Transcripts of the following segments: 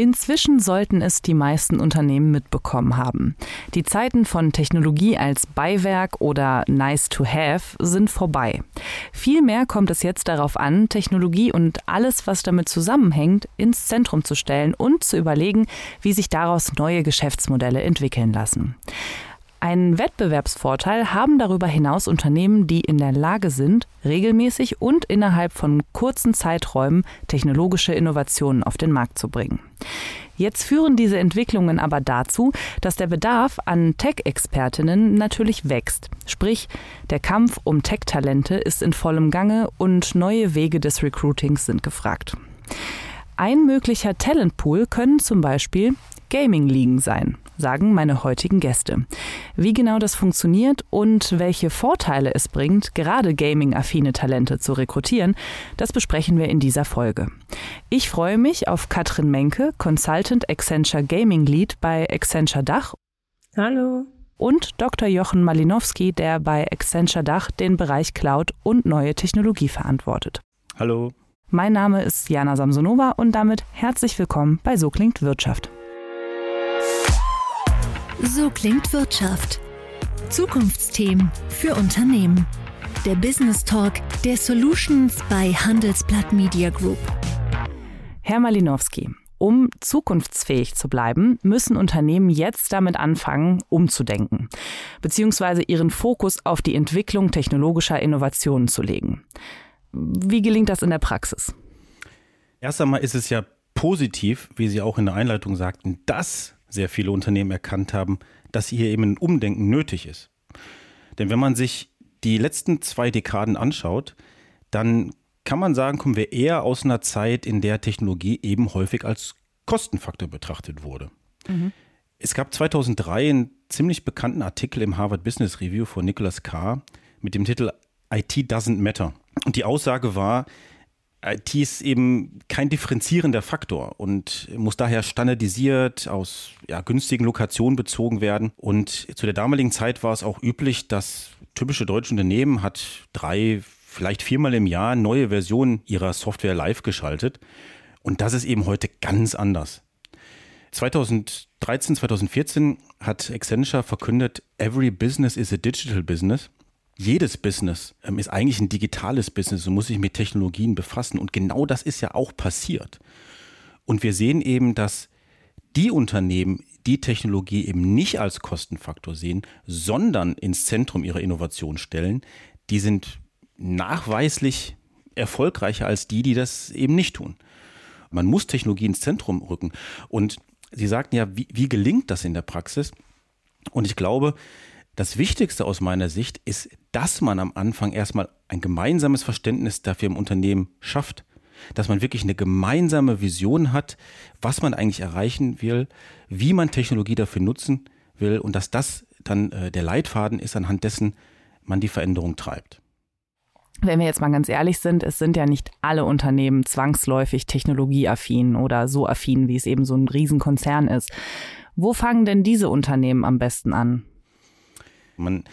Inzwischen sollten es die meisten Unternehmen mitbekommen haben. Die Zeiten von Technologie als Beiwerk oder nice to have sind vorbei. Vielmehr kommt es jetzt darauf an, Technologie und alles, was damit zusammenhängt, ins Zentrum zu stellen und zu überlegen, wie sich daraus neue Geschäftsmodelle entwickeln lassen. Einen Wettbewerbsvorteil haben darüber hinaus Unternehmen, die in der Lage sind, regelmäßig und innerhalb von kurzen Zeiträumen technologische Innovationen auf den Markt zu bringen. Jetzt führen diese Entwicklungen aber dazu, dass der Bedarf an Tech-Expertinnen natürlich wächst. Sprich, der Kampf um Tech-Talente ist in vollem Gange und neue Wege des Recruitings sind gefragt. Ein möglicher Talentpool können zum Beispiel Gaming-Ligen sein, sagen meine heutigen Gäste. Wie genau das funktioniert und welche Vorteile es bringt, gerade gaming-affine Talente zu rekrutieren, das besprechen wir in dieser Folge. Ich freue mich auf Katrin Menke, Consultant Accenture Gaming Lead bei Accenture Dach. Hallo. Und Dr. Jochen Malinowski, der bei Accenture Dach den Bereich Cloud und neue Technologie verantwortet. Hallo. Mein Name ist Jana Samsonova und damit herzlich willkommen bei So klingt Wirtschaft. So klingt Wirtschaft. Zukunftsthemen für Unternehmen. Der Business Talk der Solutions bei Handelsblatt Media Group. Herr Malinowski, um zukunftsfähig zu bleiben, müssen Unternehmen jetzt damit anfangen, umzudenken, beziehungsweise ihren Fokus auf die Entwicklung technologischer Innovationen zu legen. Wie gelingt das in der Praxis? Erst einmal ist es ja positiv, wie Sie auch in der Einleitung sagten, dass sehr viele Unternehmen erkannt haben, dass hier eben ein Umdenken nötig ist. Denn wenn man sich die letzten zwei Dekaden anschaut, dann kann man sagen, kommen wir eher aus einer Zeit, in der Technologie eben häufig als Kostenfaktor betrachtet wurde. Mhm. Es gab 2003 einen ziemlich bekannten Artikel im Harvard Business Review von Nicholas Carr mit dem Titel IT doesn't matter. Und die Aussage war, IT ist eben kein differenzierender Faktor und muss daher standardisiert aus ja, günstigen Lokationen bezogen werden. Und zu der damaligen Zeit war es auch üblich, dass typische deutsche Unternehmen hat drei, vielleicht viermal im Jahr neue Versionen ihrer Software live geschaltet. Und das ist eben heute ganz anders. 2013, 2014 hat Accenture verkündet, Every business is a digital business jedes Business ähm, ist eigentlich ein digitales Business und muss sich mit Technologien befassen. Und genau das ist ja auch passiert. Und wir sehen eben, dass die Unternehmen die Technologie eben nicht als Kostenfaktor sehen, sondern ins Zentrum ihrer Innovation stellen, die sind nachweislich erfolgreicher als die, die das eben nicht tun. Man muss Technologie ins Zentrum rücken. Und Sie sagten ja, wie, wie gelingt das in der Praxis? Und ich glaube, das Wichtigste aus meiner Sicht ist, dass man am Anfang erstmal ein gemeinsames Verständnis dafür im Unternehmen schafft. Dass man wirklich eine gemeinsame Vision hat, was man eigentlich erreichen will, wie man Technologie dafür nutzen will und dass das dann äh, der Leitfaden ist, anhand dessen man die Veränderung treibt. Wenn wir jetzt mal ganz ehrlich sind, es sind ja nicht alle Unternehmen zwangsläufig technologieaffin oder so affin, wie es eben so ein Riesenkonzern ist. Wo fangen denn diese Unternehmen am besten an? Man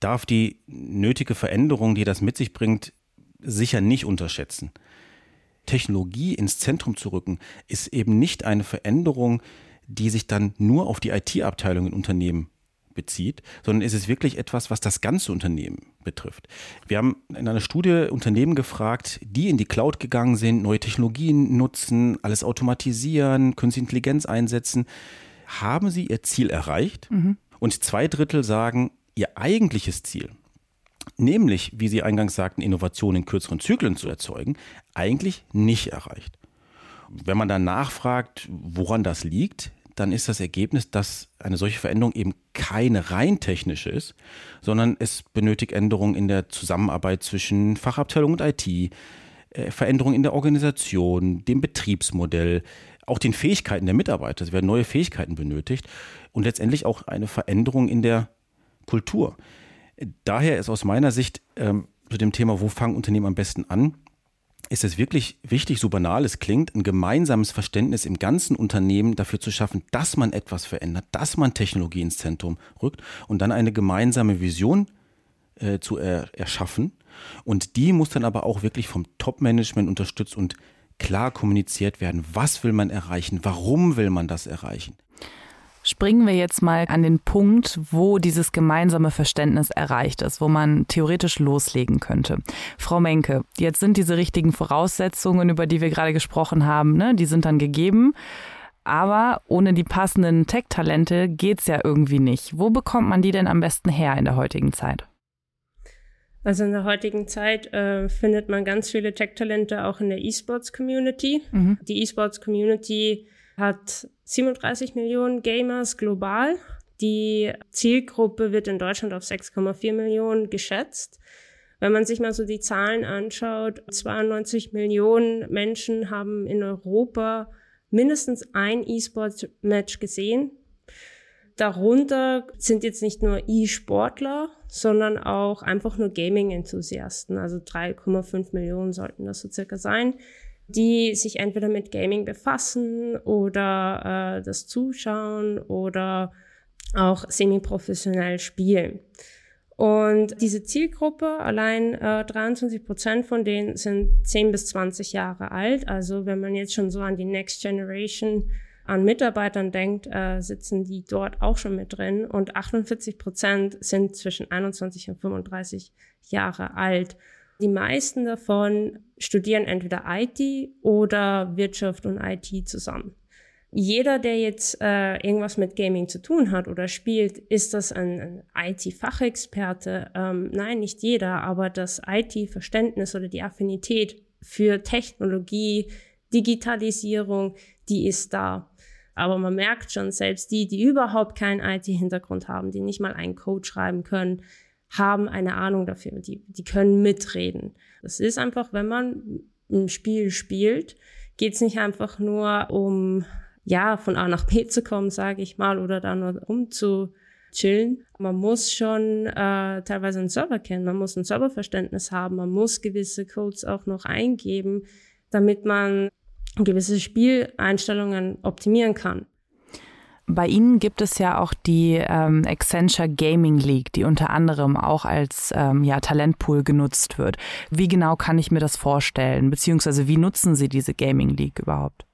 darf die nötige Veränderung, die das mit sich bringt, sicher nicht unterschätzen. Technologie ins Zentrum zu rücken, ist eben nicht eine Veränderung, die sich dann nur auf die IT-Abteilung in Unternehmen bezieht, sondern es ist wirklich etwas, was das ganze Unternehmen betrifft. Wir haben in einer Studie Unternehmen gefragt, die in die Cloud gegangen sind, neue Technologien nutzen, alles automatisieren, künstliche Intelligenz einsetzen. Haben sie ihr Ziel erreicht? Mhm. Und zwei Drittel sagen, ihr eigentliches Ziel, nämlich, wie Sie eingangs sagten, Innovationen in kürzeren Zyklen zu erzeugen, eigentlich nicht erreicht. Wenn man dann nachfragt, woran das liegt, dann ist das Ergebnis, dass eine solche Veränderung eben keine rein technische ist, sondern es benötigt Änderungen in der Zusammenarbeit zwischen Fachabteilung und IT, äh, Veränderungen in der Organisation, dem Betriebsmodell, auch den Fähigkeiten der Mitarbeiter. Es werden neue Fähigkeiten benötigt und letztendlich auch eine Veränderung in der Kultur. Daher ist aus meiner Sicht ähm, zu dem Thema, wo fangen Unternehmen am besten an, ist es wirklich wichtig, so banal es klingt, ein gemeinsames Verständnis im ganzen Unternehmen dafür zu schaffen, dass man etwas verändert, dass man Technologie ins Zentrum rückt und dann eine gemeinsame Vision äh, zu er erschaffen. Und die muss dann aber auch wirklich vom Top-Management unterstützt und klar kommuniziert werden, was will man erreichen, warum will man das erreichen. Springen wir jetzt mal an den Punkt, wo dieses gemeinsame Verständnis erreicht ist, wo man theoretisch loslegen könnte. Frau Menke, jetzt sind diese richtigen Voraussetzungen, über die wir gerade gesprochen haben, ne, die sind dann gegeben. Aber ohne die passenden Tech-Talente geht's ja irgendwie nicht. Wo bekommt man die denn am besten her in der heutigen Zeit? Also in der heutigen Zeit äh, findet man ganz viele Tech-Talente auch in der E-Sports-Community. Mhm. Die E-Sports-Community hat 37 Millionen Gamers global. Die Zielgruppe wird in Deutschland auf 6,4 Millionen geschätzt. Wenn man sich mal so die Zahlen anschaut, 92 Millionen Menschen haben in Europa mindestens ein E-Sport-Match gesehen. Darunter sind jetzt nicht nur E-Sportler, sondern auch einfach nur Gaming-Enthusiasten. Also 3,5 Millionen sollten das so circa sein, die sich entweder mit Gaming befassen oder äh, das zuschauen oder auch semi-professionell spielen. Und diese Zielgruppe, allein äh, 23 Prozent von denen sind 10 bis 20 Jahre alt. Also wenn man jetzt schon so an die Next Generation an Mitarbeitern denkt, äh, sitzen die dort auch schon mit drin. Und 48 Prozent sind zwischen 21 und 35 Jahre alt. Die meisten davon studieren entweder IT oder Wirtschaft und IT zusammen. Jeder, der jetzt äh, irgendwas mit Gaming zu tun hat oder spielt, ist das ein, ein IT-Fachexperte? Ähm, nein, nicht jeder, aber das IT-Verständnis oder die Affinität für Technologie, Digitalisierung, die ist da. Aber man merkt schon, selbst die, die überhaupt keinen IT-Hintergrund haben, die nicht mal einen Code schreiben können, haben eine Ahnung dafür, die, die können mitreden. Das ist einfach, wenn man ein Spiel spielt, geht es nicht einfach nur um, ja, von A nach B zu kommen, sage ich mal, oder da nur chillen. Man muss schon äh, teilweise einen Server kennen, man muss ein Serververständnis haben, man muss gewisse Codes auch noch eingeben, damit man gewisse Spieleinstellungen optimieren kann. Bei Ihnen gibt es ja auch die ähm, Accenture Gaming League, die unter anderem auch als ähm, ja, Talentpool genutzt wird. Wie genau kann ich mir das vorstellen? Beziehungsweise wie nutzen Sie diese Gaming League überhaupt?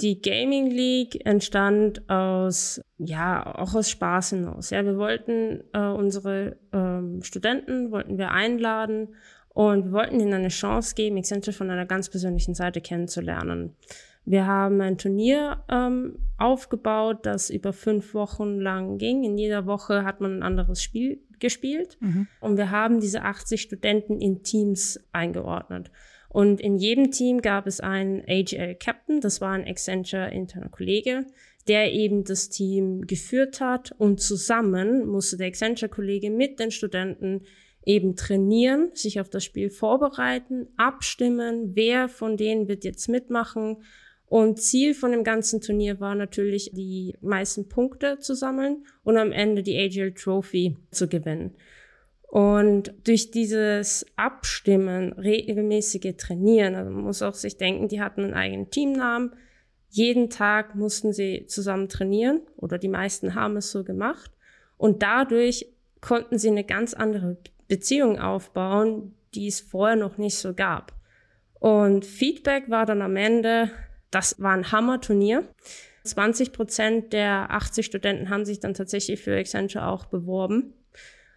Die Gaming League entstand aus, ja, auch aus Spaß hinaus. Ja, wir wollten äh, unsere ähm, Studenten, wollten wir einladen und wir wollten ihnen eine Chance geben, Accenture von einer ganz persönlichen Seite kennenzulernen. Wir haben ein Turnier ähm, aufgebaut, das über fünf Wochen lang ging. In jeder Woche hat man ein anderes Spiel gespielt. Mhm. Und wir haben diese 80 Studenten in Teams eingeordnet. Und in jedem Team gab es einen AGL Captain, das war ein Accenture interner Kollege, der eben das Team geführt hat und zusammen musste der Accenture Kollege mit den Studenten eben trainieren, sich auf das Spiel vorbereiten, abstimmen, wer von denen wird jetzt mitmachen und Ziel von dem ganzen Turnier war natürlich, die meisten Punkte zu sammeln und am Ende die AGL Trophy zu gewinnen. Und durch dieses Abstimmen, regelmäßige Trainieren, also man muss auch sich denken, die hatten einen eigenen Teamnamen. Jeden Tag mussten sie zusammen trainieren oder die meisten haben es so gemacht. Und dadurch konnten sie eine ganz andere Beziehung aufbauen, die es vorher noch nicht so gab. Und Feedback war dann am Ende, das war ein Hammer-Turnier. 20 Prozent der 80 Studenten haben sich dann tatsächlich für Accenture auch beworben.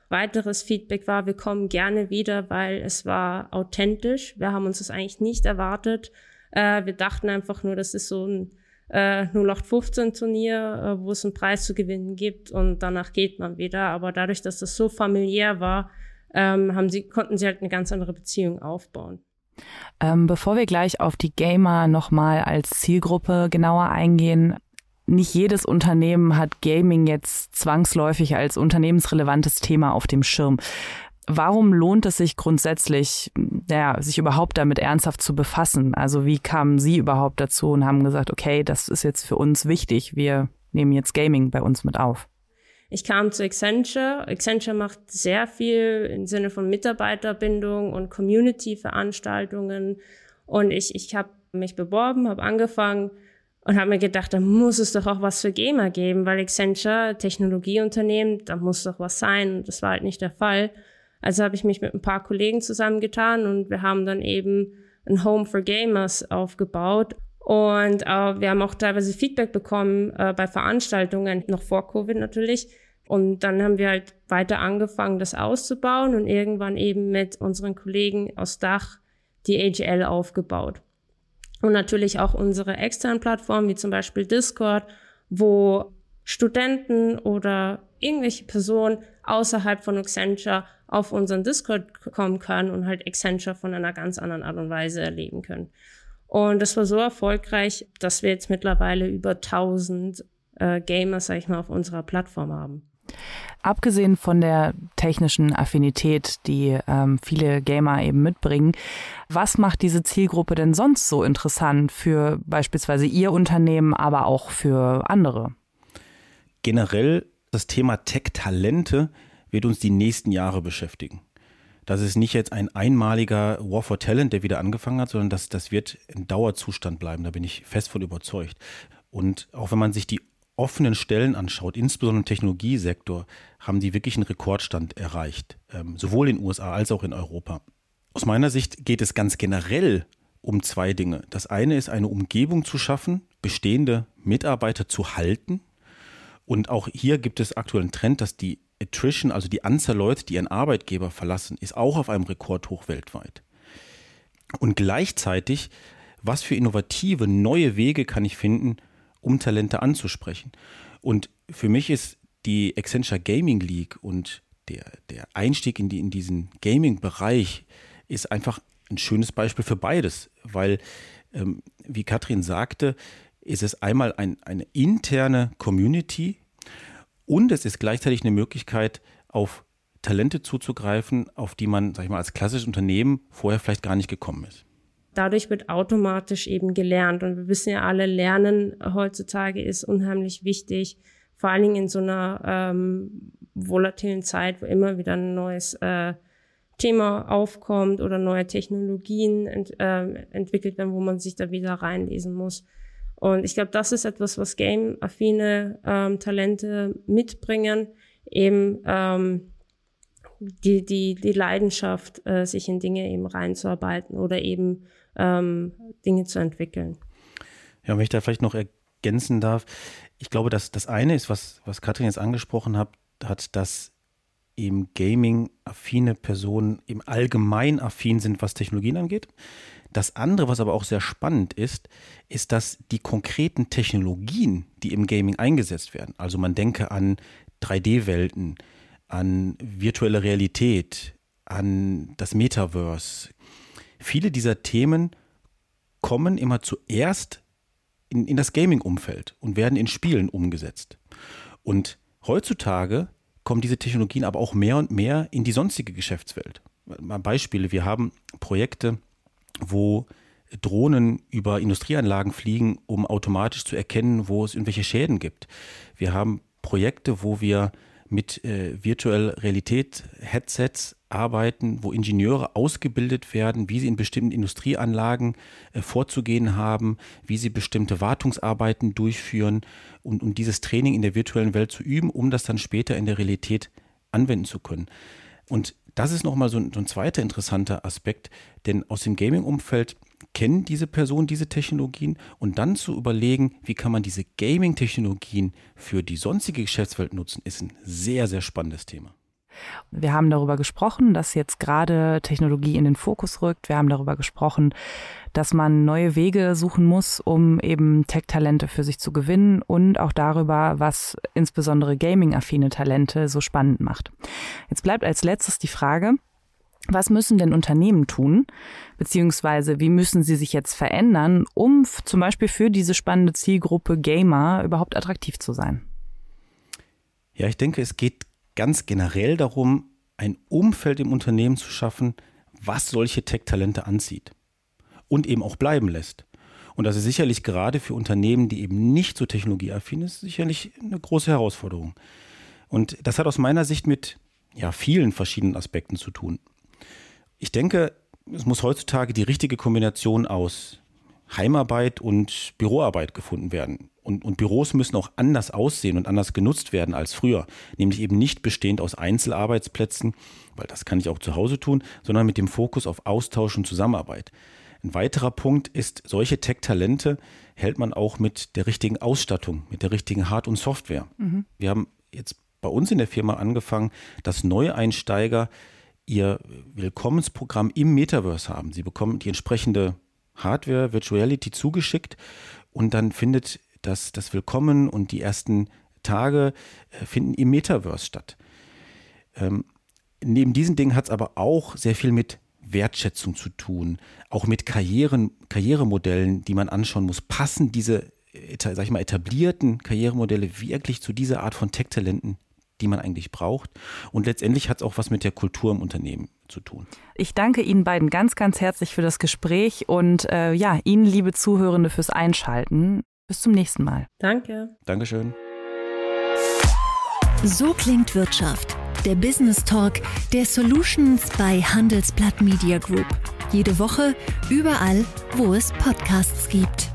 Weiteres Feedback war, wir kommen gerne wieder, weil es war authentisch. Wir haben uns das eigentlich nicht erwartet. Äh, wir dachten einfach nur, das ist so ein äh, 0815-Turnier, äh, wo es einen Preis zu gewinnen gibt und danach geht man wieder. Aber dadurch, dass das so familiär war, ähm, haben sie, konnten sie halt eine ganz andere Beziehung aufbauen. Ähm, bevor wir gleich auf die Gamer nochmal als Zielgruppe genauer eingehen, nicht jedes Unternehmen hat Gaming jetzt zwangsläufig als unternehmensrelevantes Thema auf dem Schirm. Warum lohnt es sich grundsätzlich, ja, sich überhaupt damit ernsthaft zu befassen? Also wie kamen Sie überhaupt dazu und haben gesagt, okay, das ist jetzt für uns wichtig, wir nehmen jetzt Gaming bei uns mit auf? Ich kam zu Accenture. Accenture macht sehr viel im Sinne von Mitarbeiterbindung und Community-Veranstaltungen. Und ich, ich habe mich beworben, habe angefangen und habe mir gedacht, da muss es doch auch was für Gamer geben, weil Accenture, Technologieunternehmen, da muss doch was sein. Und das war halt nicht der Fall. Also habe ich mich mit ein paar Kollegen zusammengetan und wir haben dann eben ein Home for Gamers aufgebaut. Und äh, wir haben auch teilweise Feedback bekommen äh, bei Veranstaltungen, noch vor Covid natürlich. Und dann haben wir halt weiter angefangen, das auszubauen und irgendwann eben mit unseren Kollegen aus Dach die AGL aufgebaut. Und natürlich auch unsere externen Plattformen, wie zum Beispiel Discord, wo Studenten oder irgendwelche Personen außerhalb von Accenture auf unseren Discord kommen können und halt Accenture von einer ganz anderen Art und Weise erleben können. Und das war so erfolgreich, dass wir jetzt mittlerweile über 1000 äh, Gamers, sag ich mal, auf unserer Plattform haben. Abgesehen von der technischen Affinität, die ähm, viele Gamer eben mitbringen, was macht diese Zielgruppe denn sonst so interessant für beispielsweise Ihr Unternehmen, aber auch für andere? Generell das Thema Tech-Talente wird uns die nächsten Jahre beschäftigen. Das ist nicht jetzt ein einmaliger War for Talent, der wieder angefangen hat, sondern das, das wird ein Dauerzustand bleiben. Da bin ich fest von überzeugt. Und auch wenn man sich die offenen Stellen anschaut, insbesondere im Technologiesektor, haben die wirklich einen Rekordstand erreicht, ähm, sowohl in den USA als auch in Europa. Aus meiner Sicht geht es ganz generell um zwei Dinge. Das eine ist eine Umgebung zu schaffen, bestehende Mitarbeiter zu halten. Und auch hier gibt es aktuell einen Trend, dass die Attrition, also die Anzahl Leute, die ihren Arbeitgeber verlassen, ist auch auf einem Rekordhoch weltweit. Und gleichzeitig, was für innovative neue Wege kann ich finden, um Talente anzusprechen. Und für mich ist die Accenture Gaming League und der, der Einstieg in, die, in diesen Gaming-Bereich ist einfach ein schönes Beispiel für beides, weil, ähm, wie Katrin sagte, ist es einmal ein, eine interne Community und es ist gleichzeitig eine Möglichkeit, auf Talente zuzugreifen, auf die man, sag ich mal, als klassisches Unternehmen vorher vielleicht gar nicht gekommen ist dadurch wird automatisch eben gelernt. Und wir wissen ja alle, Lernen heutzutage ist unheimlich wichtig, vor allen Dingen in so einer ähm, volatilen Zeit, wo immer wieder ein neues äh, Thema aufkommt oder neue Technologien ent, äh, entwickelt werden, wo man sich da wieder reinlesen muss. Und ich glaube, das ist etwas, was game-affine ähm, Talente mitbringen, eben ähm, die, die, die Leidenschaft, äh, sich in Dinge eben reinzuarbeiten oder eben ähm, Dinge zu entwickeln. Ja, wenn ich da vielleicht noch ergänzen darf, ich glaube, dass das eine ist, was, was Katrin jetzt angesprochen hat, hat, dass eben Gaming-affine Personen im Allgemein affin sind, was Technologien angeht. Das andere, was aber auch sehr spannend ist, ist, dass die konkreten Technologien, die im Gaming eingesetzt werden, also man denke an 3D-Welten, an virtuelle Realität, an das Metaverse, viele dieser Themen kommen immer zuerst in, in das Gaming-Umfeld und werden in Spielen umgesetzt. Und heutzutage kommen diese Technologien aber auch mehr und mehr in die sonstige Geschäftswelt. Mal Beispiele, wir haben Projekte, wo Drohnen über Industrieanlagen fliegen, um automatisch zu erkennen, wo es irgendwelche Schäden gibt. Wir haben Projekte, wo wir mit äh, virtuell Realität Headsets arbeiten, wo Ingenieure ausgebildet werden, wie sie in bestimmten Industrieanlagen äh, vorzugehen haben, wie sie bestimmte Wartungsarbeiten durchführen und um dieses Training in der virtuellen Welt zu üben, um das dann später in der Realität anwenden zu können. Und das ist nochmal so, so ein zweiter interessanter Aspekt, denn aus dem Gaming-Umfeld kennen diese Personen diese Technologien und dann zu überlegen, wie kann man diese Gaming-Technologien für die sonstige Geschäftswelt nutzen, ist ein sehr, sehr spannendes Thema. Wir haben darüber gesprochen, dass jetzt gerade Technologie in den Fokus rückt. Wir haben darüber gesprochen, dass man neue Wege suchen muss, um eben Tech-Talente für sich zu gewinnen und auch darüber, was insbesondere gaming-affine Talente so spannend macht. Jetzt bleibt als letztes die Frage, was müssen denn Unternehmen tun, beziehungsweise wie müssen sie sich jetzt verändern, um zum Beispiel für diese spannende Zielgruppe Gamer überhaupt attraktiv zu sein? Ja, ich denke, es geht ganz generell darum, ein Umfeld im Unternehmen zu schaffen, was solche Tech-Talente anzieht und eben auch bleiben lässt. Und das ist sicherlich gerade für Unternehmen, die eben nicht so technologieaffin ist, sicherlich eine große Herausforderung. Und das hat aus meiner Sicht mit ja, vielen verschiedenen Aspekten zu tun. Ich denke, es muss heutzutage die richtige Kombination aus Heimarbeit und Büroarbeit gefunden werden. Und, und, Büros müssen auch anders aussehen und anders genutzt werden als früher. Nämlich eben nicht bestehend aus Einzelarbeitsplätzen, weil das kann ich auch zu Hause tun, sondern mit dem Fokus auf Austausch und Zusammenarbeit. Ein weiterer Punkt ist, solche Tech-Talente hält man auch mit der richtigen Ausstattung, mit der richtigen Hard- und Software. Mhm. Wir haben jetzt bei uns in der Firma angefangen, dass Neueinsteiger ihr Willkommensprogramm im Metaverse haben. Sie bekommen die entsprechende Hardware, Virtuality zugeschickt und dann findet das, das Willkommen und die ersten Tage äh, finden im Metaverse statt. Ähm, neben diesen Dingen hat es aber auch sehr viel mit Wertschätzung zu tun, auch mit Karrieren, Karrieremodellen, die man anschauen muss. Passen diese, sag ich mal, etablierten Karrieremodelle wirklich zu dieser Art von Tech-Talenten, die man eigentlich braucht? Und letztendlich hat es auch was mit der Kultur im Unternehmen zu tun. Ich danke Ihnen beiden ganz, ganz herzlich für das Gespräch und äh, ja, Ihnen, liebe Zuhörende, fürs Einschalten. Bis zum nächsten Mal. Danke. Dankeschön. So klingt Wirtschaft. Der Business Talk der Solutions bei Handelsblatt Media Group. Jede Woche, überall, wo es Podcasts gibt.